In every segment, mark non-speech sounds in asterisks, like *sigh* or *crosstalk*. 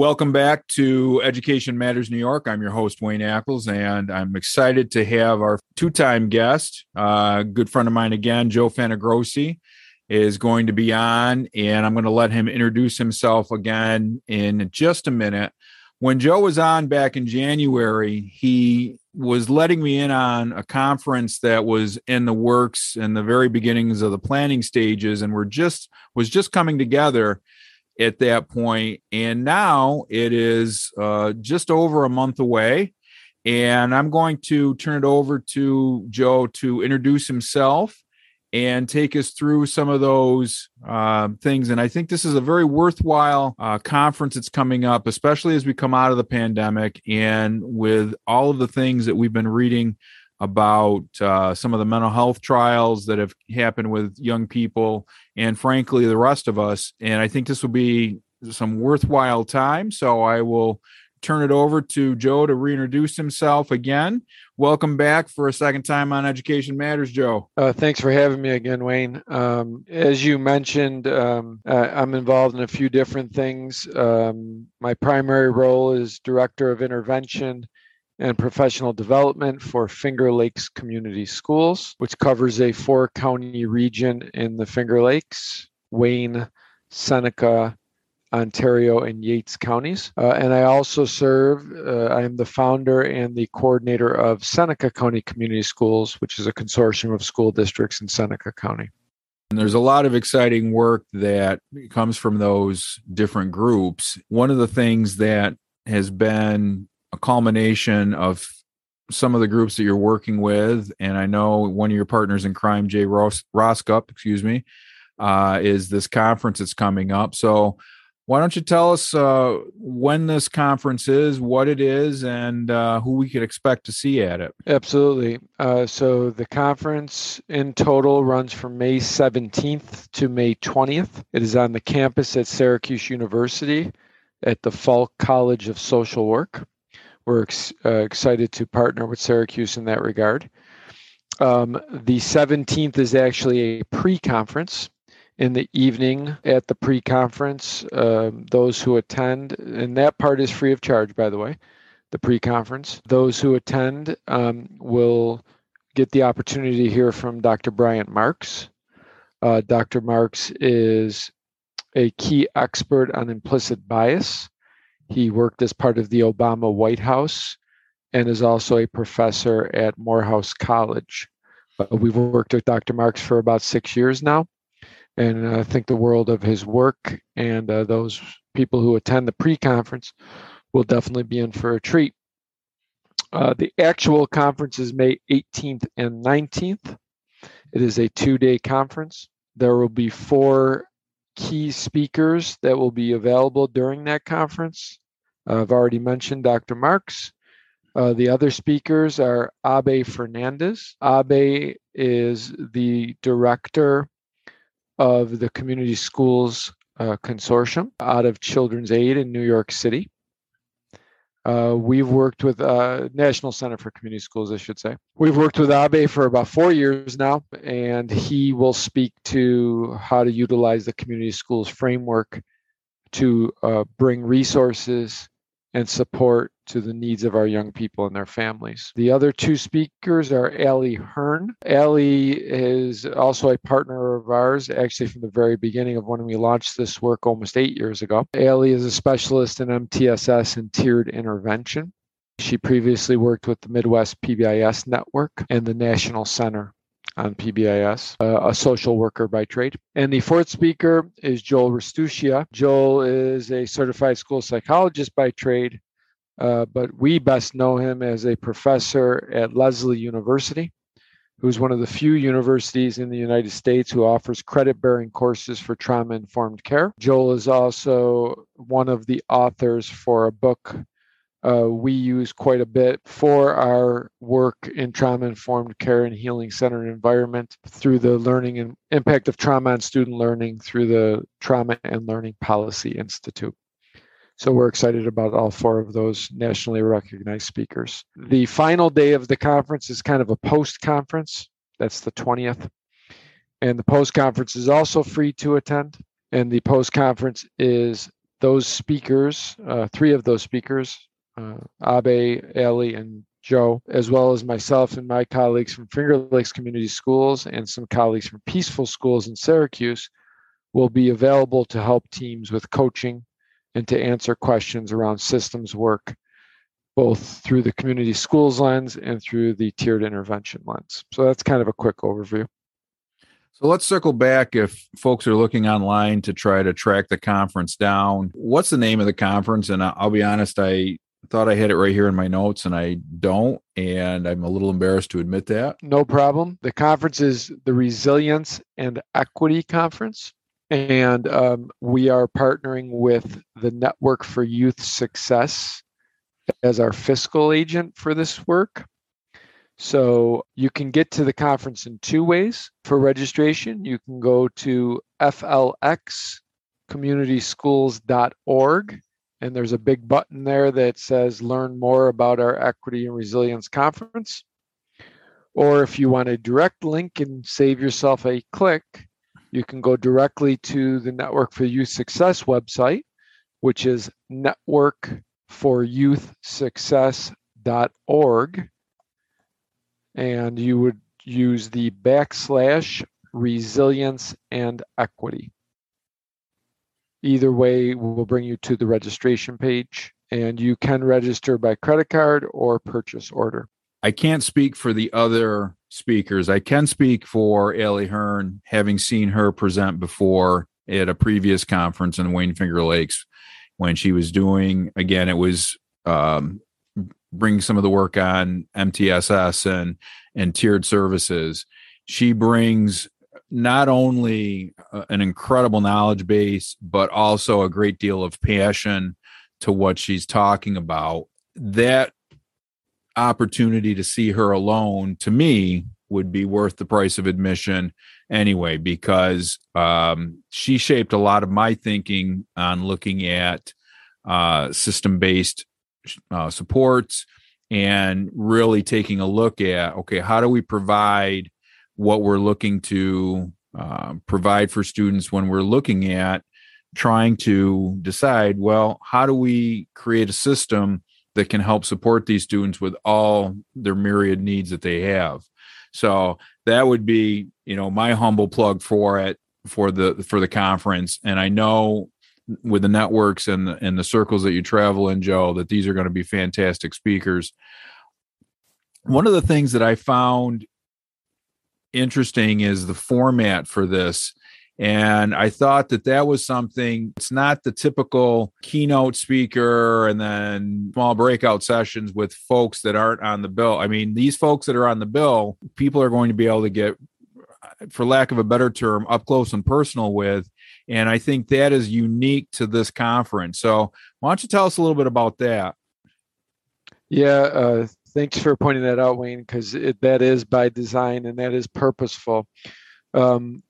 Welcome back to Education Matters New York. I'm your host, Wayne Ackles, and I'm excited to have our two time guest, a uh, good friend of mine again, Joe Fantigrossi, is going to be on, and I'm going to let him introduce himself again in just a minute. When Joe was on back in January, he was letting me in on a conference that was in the works in the very beginnings of the planning stages and we're just was just coming together at that point. And now it is uh, just over a month away. And I'm going to turn it over to Joe to introduce himself and take us through some of those uh, things. And I think this is a very worthwhile uh, conference that's coming up, especially as we come out of the pandemic and with all of the things that we've been reading about uh, some of the mental health trials that have happened with young people and frankly the rest of us and i think this will be some worthwhile time so i will turn it over to joe to reintroduce himself again. Welcome back for a second time on education matters joe. Uh, thanks for having me again wayne. Um, as you mentioned um, i'm involved in a few different things. Um, my primary role is director of intervention and professional development for Finger Lakes Community Schools, which covers a four county region in the Finger Lakes, Wayne, Seneca, Ontario, and Yates counties. Uh, and I also serve, uh, I am the founder and the coordinator of Seneca County Community Schools, which is a consortium of school districts in Seneca County. And there's a lot of exciting work that comes from those different groups. One of the things that has been a culmination of some of the groups that you're working with, and I know one of your partners in crime, Jay Ros- Roskup, excuse me, uh, is this conference that's coming up. So, why don't you tell us uh, when this conference is, what it is, and uh, who we could expect to see at it? Absolutely. Uh, so, the conference in total runs from May 17th to May 20th. It is on the campus at Syracuse University at the Falk College of Social Work we're ex- uh, excited to partner with Syracuse in that regard. Um, the 17th is actually a pre conference. In the evening at the pre conference, um, those who attend, and that part is free of charge, by the way, the pre conference, those who attend um, will get the opportunity to hear from Dr. Bryant Marks. Uh, Dr. Marks is a key expert on implicit bias he worked as part of the Obama White House and is also a professor at Morehouse College. Uh, we've worked with Dr. Marks for about six years now, and I think the world of his work and uh, those people who attend the pre conference will definitely be in for a treat. Uh, the actual conference is May 18th and 19th. It is a two day conference. There will be four key speakers that will be available during that conference. I've already mentioned Dr. Marks. Uh, the other speakers are Abe Fernandez. Abe is the director of the Community Schools uh, Consortium out of Children's Aid in New York City. Uh, we've worked with uh, National Center for Community Schools, I should say. We've worked with Abe for about four years now, and he will speak to how to utilize the community schools framework to uh, bring resources and support to the needs of our young people and their families. The other two speakers are Allie Hearn. Allie is also a partner of ours, actually from the very beginning of when we launched this work almost eight years ago. Allie is a specialist in MTSS and tiered intervention. She previously worked with the Midwest PBIS Network and the National Center on PBIS, uh, a social worker by trade. And the fourth speaker is Joel Ristuccia. Joel is a certified school psychologist by trade, uh, but we best know him as a professor at Lesley University, who's one of the few universities in the United States who offers credit bearing courses for trauma informed care. Joel is also one of the authors for a book uh, we use quite a bit for our work in trauma informed care and healing centered environment through the learning and impact of trauma on student learning through the Trauma and Learning Policy Institute. So we're excited about all four of those nationally recognized speakers. The final day of the conference is kind of a post conference. That's the 20th. And the post conference is also free to attend. And the post conference is those speakers, uh, three of those speakers, Uh, Abe, Ali, and Joe, as well as myself and my colleagues from Finger Lakes Community Schools and some colleagues from Peaceful Schools in Syracuse, will be available to help teams with coaching and to answer questions around systems work, both through the community schools lens and through the tiered intervention lens. So that's kind of a quick overview. So let's circle back if folks are looking online to try to track the conference down. What's the name of the conference? And I'll be honest, I thought I had it right here in my notes and I don't. And I'm a little embarrassed to admit that. No problem. The conference is the Resilience and Equity Conference. And um, we are partnering with the Network for Youth Success as our fiscal agent for this work. So you can get to the conference in two ways for registration. You can go to flxcommunityschools.org and there's a big button there that says learn more about our equity and resilience conference. Or if you want a direct link and save yourself a click, you can go directly to the Network for Youth Success website, which is networkforyouthsuccess.org and you would use the backslash resilience and equity. Either way will bring you to the registration page and you can register by credit card or purchase order. I can't speak for the other speakers. I can speak for Ellie Hearn, having seen her present before at a previous conference in Wayne Finger Lakes when she was doing, again, it was um, bring some of the work on MTSS and and tiered services. She brings not only an incredible knowledge base, but also a great deal of passion to what she's talking about. That opportunity to see her alone, to me, would be worth the price of admission anyway, because um, she shaped a lot of my thinking on looking at uh, system based uh, supports and really taking a look at okay how do we provide what we're looking to uh, provide for students when we're looking at trying to decide well how do we create a system that can help support these students with all their myriad needs that they have so that would be you know my humble plug for it for the for the conference and i know with the networks and the, and the circles that you travel in, Joe, that these are going to be fantastic speakers. One of the things that I found interesting is the format for this. And I thought that that was something, it's not the typical keynote speaker and then small breakout sessions with folks that aren't on the bill. I mean, these folks that are on the bill, people are going to be able to get, for lack of a better term, up close and personal with. And I think that is unique to this conference. So, why don't you tell us a little bit about that? Yeah, uh, thanks for pointing that out, Wayne, because that is by design and that is purposeful. Um,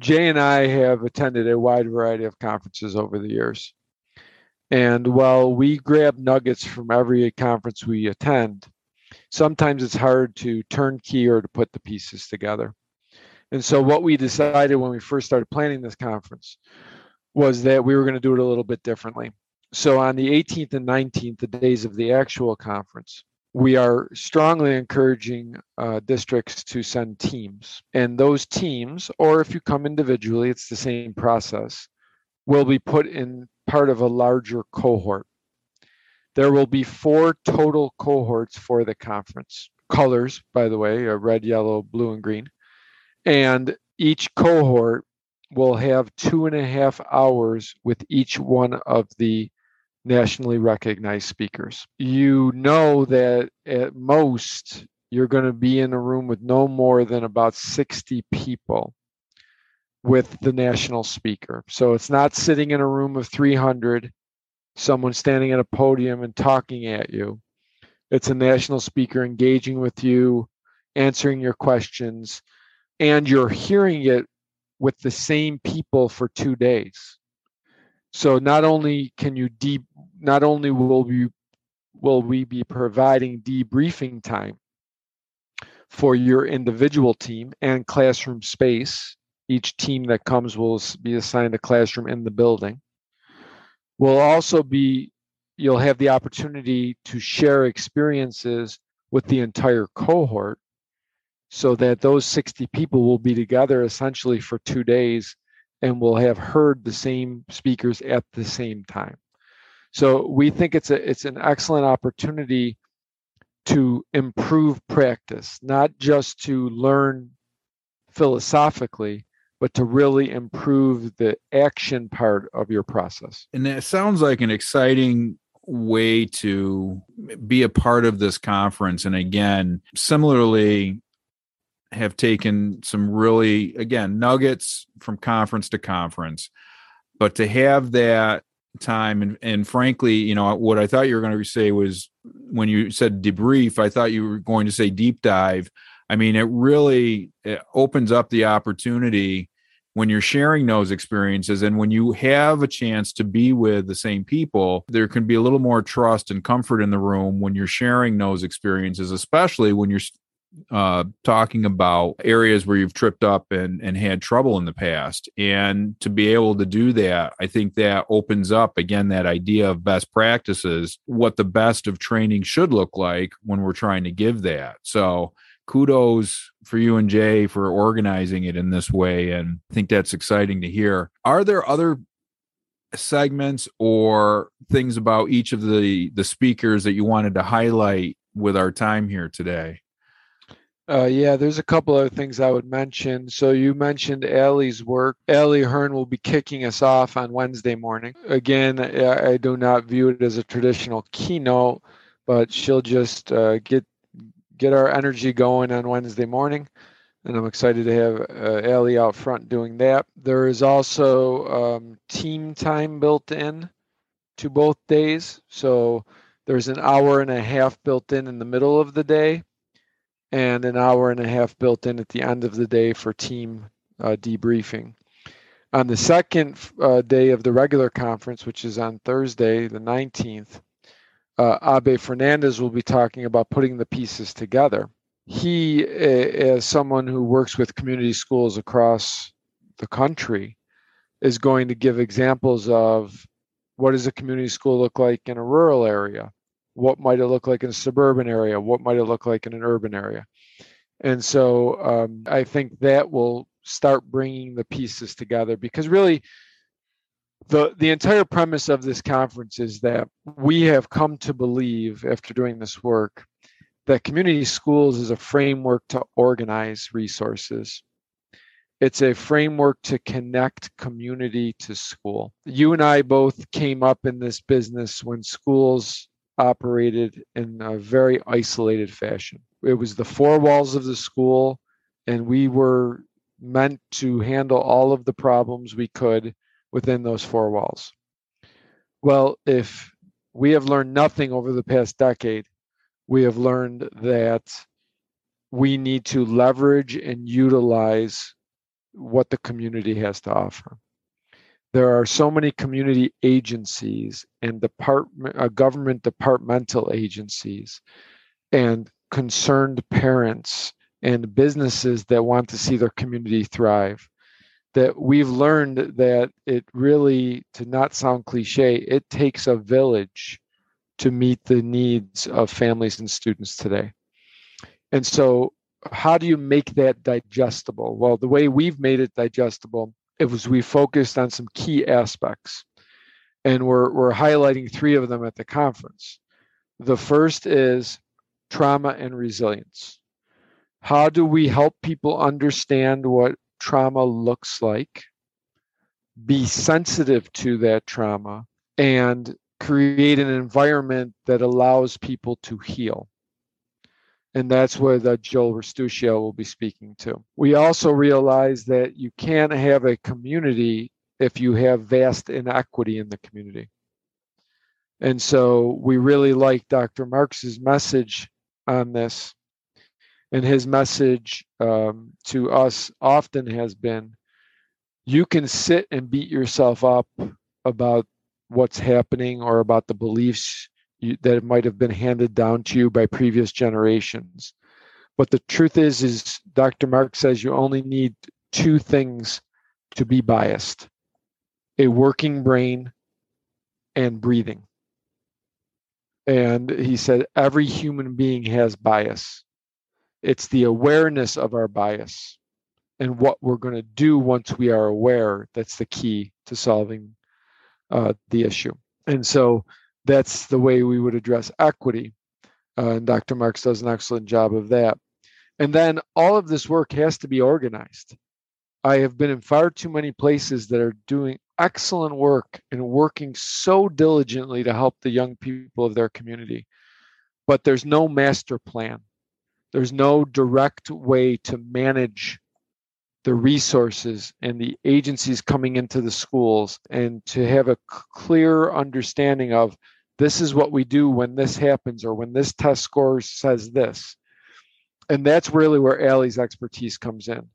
Jay and I have attended a wide variety of conferences over the years. And while we grab nuggets from every conference we attend, sometimes it's hard to turn key or to put the pieces together. And so what we decided when we first started planning this conference was that we were going to do it a little bit differently. So on the 18th and 19th, the days of the actual conference, we are strongly encouraging uh, districts to send teams. And those teams, or if you come individually, it's the same process, will be put in part of a larger cohort. There will be four total cohorts for the conference. Colors, by the way, are red, yellow, blue, and green. And each cohort will have two and a half hours with each one of the nationally recognized speakers. You know that at most you're going to be in a room with no more than about 60 people with the national speaker. So it's not sitting in a room of 300, someone standing at a podium and talking at you. It's a national speaker engaging with you, answering your questions, and you're hearing it with the same people for two days. So not only can you deep, not only will we will we be providing debriefing time for your individual team and classroom space. Each team that comes will be assigned a classroom in the building. We'll also be, you'll have the opportunity to share experiences with the entire cohort so that those 60 people will be together essentially for two days and will have heard the same speakers at the same time. So we think it's a it's an excellent opportunity to improve practice, not just to learn philosophically, but to really improve the action part of your process. And that sounds like an exciting way to be a part of this conference. And again, similarly, have taken some really, again, nuggets from conference to conference. But to have that time and, and frankly, you know, what I thought you were going to say was when you said debrief, I thought you were going to say deep dive. I mean, it really it opens up the opportunity when you're sharing those experiences and when you have a chance to be with the same people, there can be a little more trust and comfort in the room when you're sharing those experiences, especially when you're uh, talking about areas where you've tripped up and, and had trouble in the past. And to be able to do that, I think that opens up again that idea of best practices, what the best of training should look like when we're trying to give that. So kudos for you and Jay for organizing it in this way. And I think that's exciting to hear. Are there other segments or things about each of the the speakers that you wanted to highlight with our time here today? Uh, yeah, there's a couple other things I would mention. So you mentioned Allie's work. Allie Hearn will be kicking us off on Wednesday morning. Again, I do not view it as a traditional keynote, but she'll just uh, get get our energy going on Wednesday morning. And I'm excited to have uh, Allie out front doing that. There is also um, team time built in to both days. So there's an hour and a half built in in the middle of the day and an hour and a half built in at the end of the day for team uh, debriefing. On the second uh, day of the regular conference, which is on Thursday, the 19th, uh, Abe Fernandez will be talking about putting the pieces together. He, as someone who works with community schools across the country, is going to give examples of what does a community school look like in a rural area? What might it look like in a suburban area? What might it look like in an urban area? And so um, i think that will start bringing the pieces together because really the the entire premise of this conference is that we have come to believe after doing this work that community schools is a framework to organize resources. It's a framework to connect community to school. You and i both came up in this business when schools operated in a very isolated fashion. It was the four walls of the school, and we were meant to handle all of the problems we could within those four walls. Well, if we have learned nothing over the past decade, we have learned that we need to leverage and utilize what the community has to offer there are so many community agencies and department uh, government departmental agencies and concerned parents and businesses that want to see their community thrive that we've learned that it really to not sound cliche it takes a village to meet the needs of families and students today. And so how do you make that digestible? Well the way we've made it digestible it was we focused on some key aspects. And we're, we're highlighting three of them at the conference. The first is trauma and resilience. How do we help people understand what trauma looks like be sensitive to that trauma and create an environment that allows people to heal and that's where the Joel Ristuccia will be speaking to. We also realize that you can't have a community if you have vast inequity in the community. And so we really like Dr. Marks's message on this. And his message um, to us often has been you can sit and beat yourself up about what's happening or about the beliefs you, that might have been handed down to you by previous generations. But the truth is, is Dr. Mark says you only need two things to be biased: a working brain and breathing. And he said, every human being has bias. It's the awareness of our bias and what we're going to do once we are aware that's the key to solving uh, the issue. And so that's the way we would address equity. Uh, and Dr. Marks does an excellent job of that. And then all of this work has to be organized. I have been in far too many places that are doing excellent work and working so diligently to help the young people of their community. But there's no master plan, there's no direct way to manage the resources and the agencies coming into the schools and to have a clear understanding of this is what we do when this happens or when this test score says this. And that's really where Allie's expertise comes in.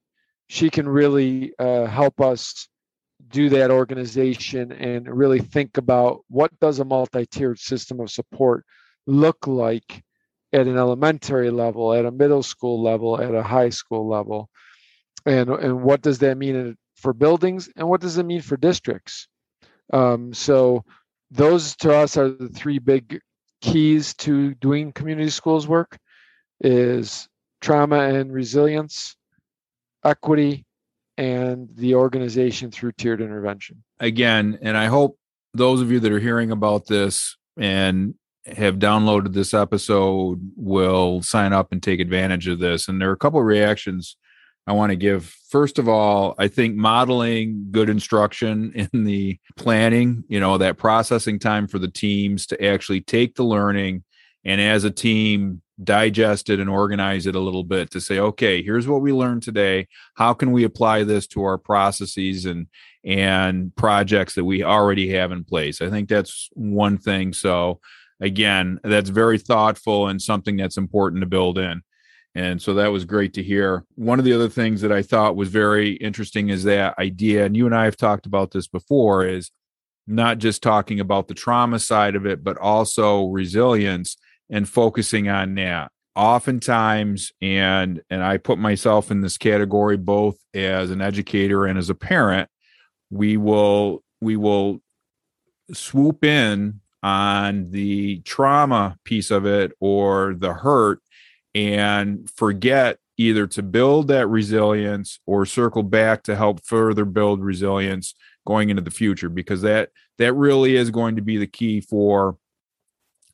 She can really uh, help us do that organization and really think about what does a multi-tiered system of support look like at an elementary level, at a middle school level, at a high school level and and what does that mean for buildings and what does it mean for districts um, so those to us are the three big keys to doing community schools work is trauma and resilience equity and the organization through tiered intervention. Again and i hope those of you that are hearing about this and have downloaded this episode will sign up and take advantage of this. And there are a couple of reactions I want to give. First of all, I think modeling good instruction *laughs* in the planning, you know, that processing time for the teams to actually take the learning and as a team digest it and organize it a little bit to say, okay, here's what we learned today. How can we apply this to our processes and and projects that we already have in place? I think that's one thing. So again, that's very thoughtful and something that's important to build in. And so that was great to hear. One of the other things that I thought was very interesting is that idea, and you and I have talked about this before, is not just talking about the trauma side of it, but also resilience and focusing on that. Oftentimes, and and I put myself in this category both as an educator and as a parent, we will we will swoop in on the trauma piece of it or the hurt and forget either to build that resilience or circle back to help further build resilience going into the future because that that really is going to be the key for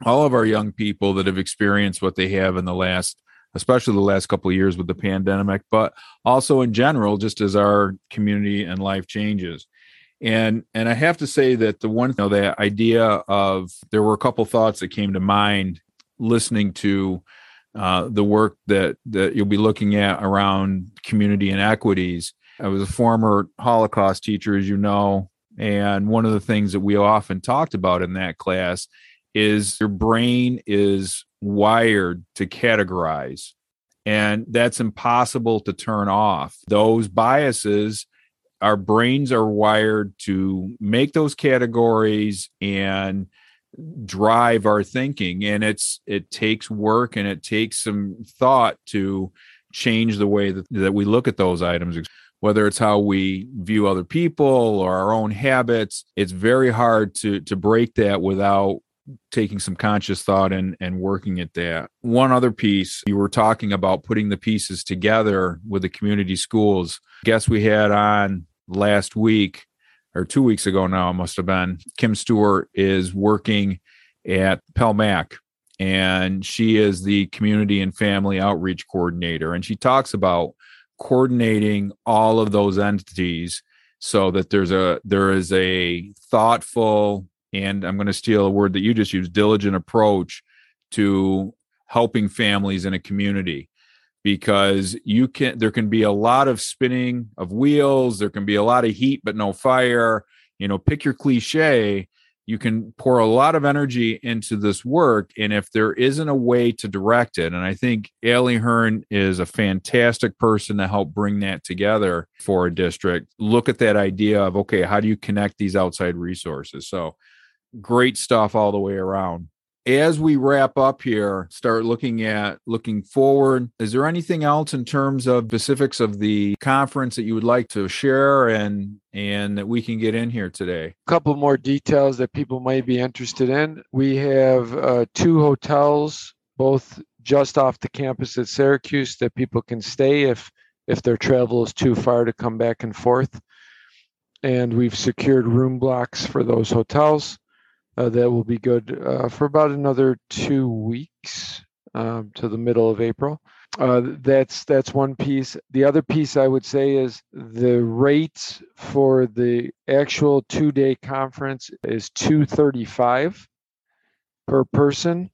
all of our young people that have experienced what they have in the last especially the last couple of years with the pandemic but also in general just as our community and life changes. And and i have to say that the one you know, the idea of there were a couple thoughts that came to mind listening to uh, the work that that you'll be looking at around community inequities. I was a former Holocaust teacher, as you know, and one of the things that we often talked about in that class is your brain is wired to categorize, and that's impossible to turn off. Those biases our brains are wired to make those categories and drive our thinking and it's it takes work and it takes some thought to change the way that, that we look at those items. Whether it's how we view other people or our own habits it's very hard to to break that without taking some conscious thought and and working at that. One other piece you were talking about putting the pieces together with the community schools. Guess we had on last week or two weeks ago now, must have been. Kim Stewart is working at Pell Pal-Mac and she is the community and family outreach coordinator. And she talks about coordinating all of those entities so that there's a there is a thoughtful and I'm going to steal a word that you just used diligent approach to helping families in a community because you can there can be a lot of spinning of wheels there can be a lot of heat but no fire. You know pick your cliche you can pour a lot of energy into this work and if there isn't a way to direct it and i think Allie Hearn is a fantastic person to help bring that together for a district look at that idea of okay how do you connect these outside resources? So great stuff all the way around as we wrap up here, start looking at looking forward, is there anything else in terms of specifics of the conference that you would like to share and and that we can get in here today? A couple more details that people might be interested in. We have uh, two hotels, both just off the campus at Syracuse, that people can stay if if their travel is too far to come back and forth. And we've secured room blocks for those hotels uh, that will be good uh, for about another two weeks um, to the middle of April. Uh, that's that's one piece. The other piece I would say is the rates for the actual two-day conference is 235 per person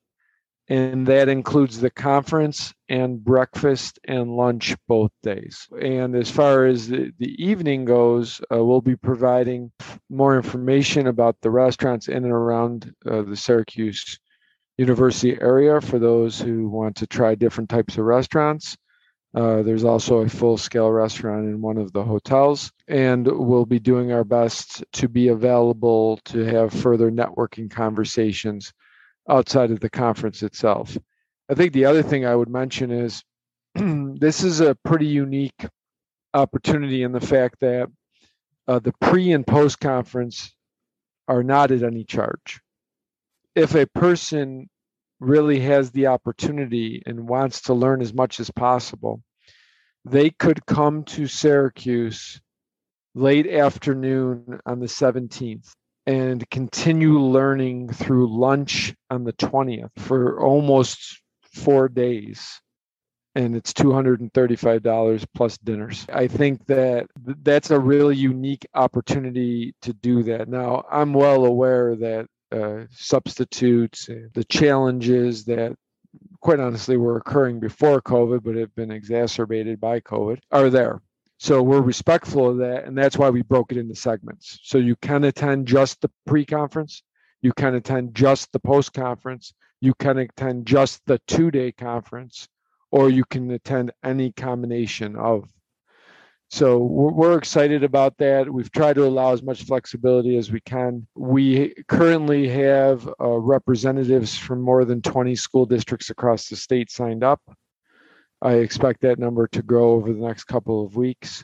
and that includes the conference and breakfast and lunch both days. And as far as the, the evening goes, uh, we'll be providing more information about the restaurants in and around uh, the Syracuse University area for those who want to try different types of restaurants. Uh, there's also a full scale restaurant in one of the hotels, and we'll be doing our best to be available to have further networking conversations outside of the conference itself. I think the other thing I would mention is *clears throat* this is a pretty unique opportunity in the fact that uh, the pre and post conference are not at any charge. If a person really has the opportunity and wants to learn as much as possible, they could come to Syracuse late afternoon on the 17th and continue learning through lunch on the 20th for almost four days and it's $235 plus dinners. I think that that's a really unique opportunity to do that. Now, I'm well aware that uh, substitutes, the challenges that quite honestly were occurring before COVID, but have been exacerbated by COVID, are there. So we're respectful of that, and that's why we broke it into segments. So you can attend just the pre-conference, you can attend just the post-conference, you can attend just the two-day conference, or you can attend any combination of. So we're, excited about that. We've tried to allow as much flexibility as we can. We currently have uh, representatives from more than 20 school districts across the state signed up. I expect that number to grow over the next couple of weeks.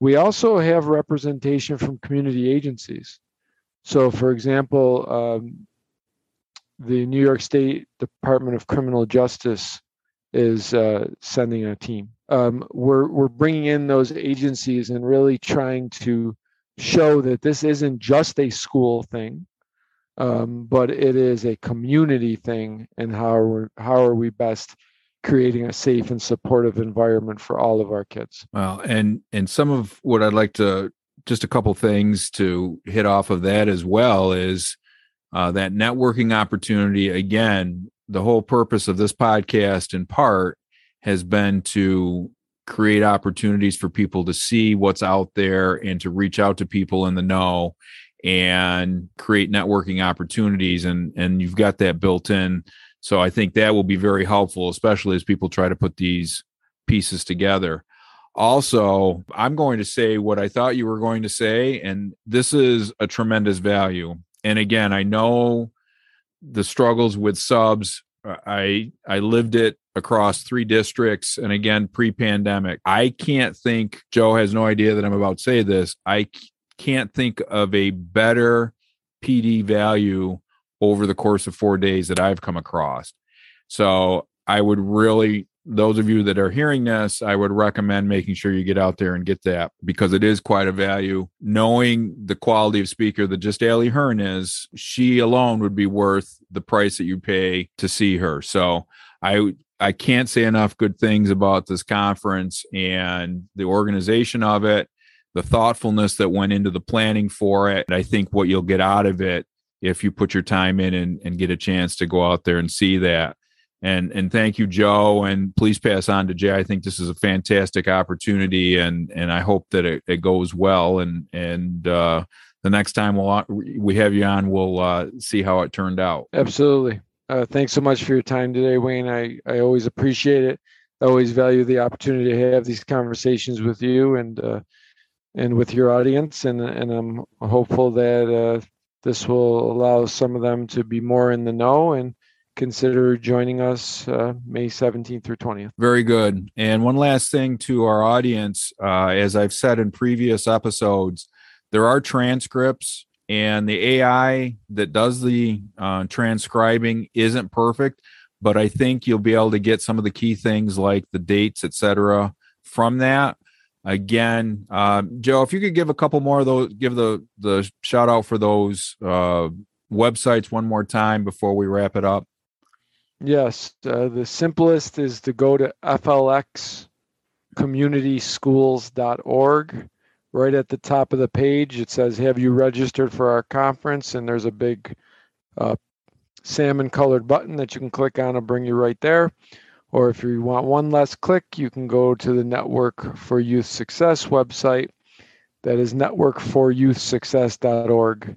We also have representation from community agencies. So, for example, um, the New York State Department of Criminal Justice is uh, sending a team. Um, we're we're bringing in those agencies and really trying to show that this isn't just a school thing, um, but it is a community thing. And how are we, how are we best creating a safe and supportive environment for all of our kids. Well, and and some of what I'd like to just a couple things to hit off of that as well is uh, that networking opportunity. Again, the whole purpose of this podcast, in part, has been to create opportunities for people to see what's out there and to reach out to people in the know and create networking opportunities and and you've got that built in so I think that will be very helpful, especially as people try to put these pieces together. Also, I'm going to say what I thought you were going to say, and this is a tremendous value. And again, I know the struggles with subs. I I lived it across three districts, and again, pre-pandemic. I can't think. Joe has no idea that I'm about to say this. I can't think of a better PD value over the course of four days that I've come across. So I would really, those of you that are hearing this, I would recommend making sure you get out there and get that because it is quite a value. Knowing the quality of speaker that just Ali Hearn is, she alone would be worth the price that you pay to see her. So I I can't say enough good things about this conference and the organization of it, the thoughtfulness that went into the planning for it. I think what you'll get out of it if you put your time in and, and get a chance to go out there and see that. And and thank you, Joe. And please pass on to Jay. I think this is a fantastic opportunity, and and I hope that it, it goes well. And and uh, the next time we'll we have you on, we'll uh, see how it turned out. Absolutely. Uh, thanks so much for your time today, Wayne. I I always appreciate it. I always value the opportunity to have these conversations with you and uh, and with your audience. And and I'm hopeful that uh, this will allow some of them to be more in the know and consider joining us uh, May 17th through 20th. Very good. And one last thing to our audience, uh, as I've said in previous episodes, there are transcripts, and the AI that does the uh, transcribing isn't perfect, but I think you'll be able to get some of the key things like the dates, etc., from that. Again, uh, Joe, if you could give a couple more of those, give the the shout out for those uh, websites one more time before we wrap it up. Yes, uh, the simplest is to go to flxcommunityschools.org. Right at the top of the page, it says, Have you registered for our conference? And there's a big uh, salmon colored button that you can click on and bring you right there. Or if you want one less click, you can go to the Network for Youth Success website. That is networkforyouthsuccess.org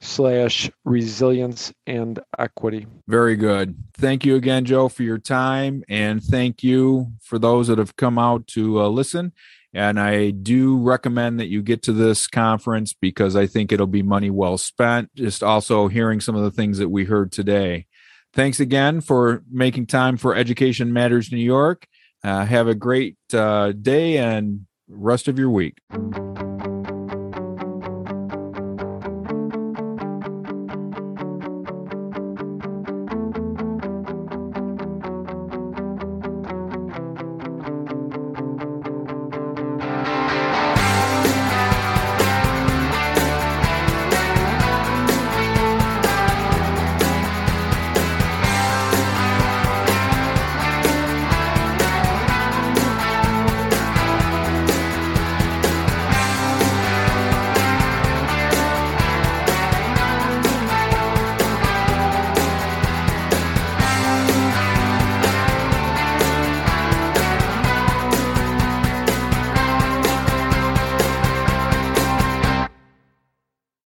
slash resilience and equity. Very good. Thank you again, Joe, for your time. And thank you for those that have come out to uh, listen. And I do recommend that you get to this conference because I think it'll be money well spent. Just also hearing some of the things that we heard today. Thanks again for making time for Education Matters New York. Uh, have a great uh, day and rest of your week.